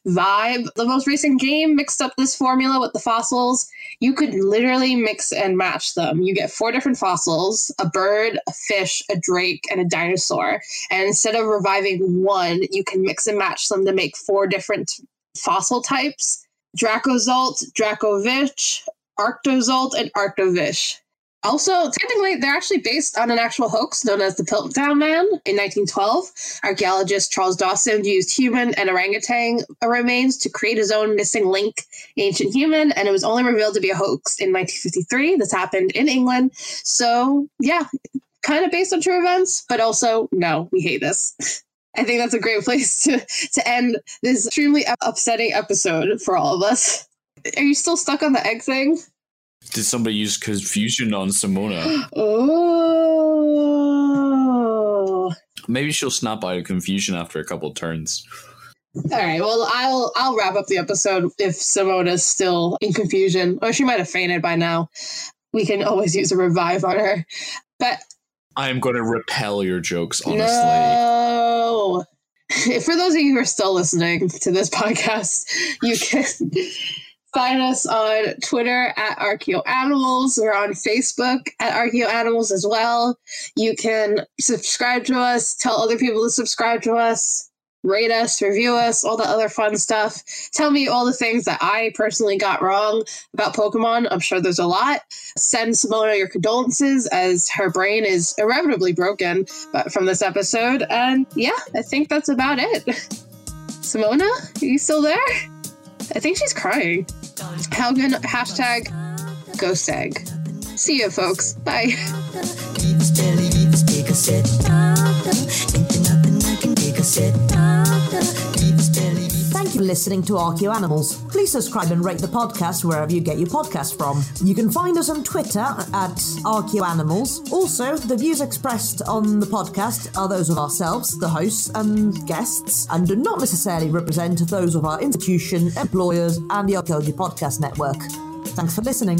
vibe. The most recent game mixed up this formula with the fossils. You could literally mix and match them. You get four different fossils a bird, a fish, a drake, and a dinosaur. And instead of reviving one, you can mix and match them to make four different fossil types Dracozolt, Dracovish, Arctozolt, and Arctovish. Also, technically, they're actually based on an actual hoax known as the Piltdown Man in 1912. Archaeologist Charles Dawson used human and orangutan remains to create his own missing link, ancient human, and it was only revealed to be a hoax in 1953. This happened in England. So, yeah, kind of based on true events, but also, no, we hate this. I think that's a great place to, to end this extremely upsetting episode for all of us. Are you still stuck on the egg thing? Did somebody use confusion on Simona? Oh. Maybe she'll snap out of confusion after a couple turns. All right. Well, I'll I'll wrap up the episode if Simona's still in confusion, or she might have fainted by now. We can always use a revive on her. But I am going to repel your jokes, honestly. no. For those of you who are still listening to this podcast, you can find us on Twitter at ArchaeoAnimals. We're on Facebook at ArchaeoAnimals as well. You can subscribe to us, tell other people to subscribe to us, rate us, review us, all that other fun stuff. Tell me all the things that I personally got wrong about Pokemon. I'm sure there's a lot. Send Simona your condolences as her brain is irreparably broken but from this episode. And yeah, I think that's about it. Simona, are you still there? I think she's crying. Can hashtag ghost egg. See you folks. Bye. Thank you for listening to ArchaeoAnimals. Please subscribe and rate the podcast wherever you get your podcast from. You can find us on Twitter at ArchaeoAnimals. Also, the views expressed on the podcast are those of ourselves, the hosts and guests, and do not necessarily represent those of our institution, employers, and the Archaeology Podcast Network. Thanks for listening.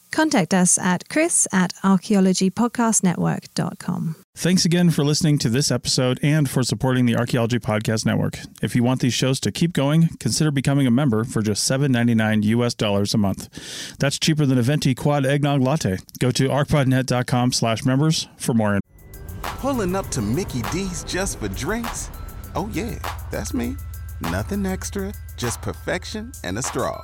Contact us at chris at archaeologypodcastnetwork.com. Thanks again for listening to this episode and for supporting the Archaeology Podcast Network. If you want these shows to keep going, consider becoming a member for just $7.99 US dollars a month. That's cheaper than a venti quad eggnog latte. Go to archpodnet.com slash members for more. Pulling up to Mickey D's just for drinks? Oh, yeah, that's me. Nothing extra, just perfection and a straw.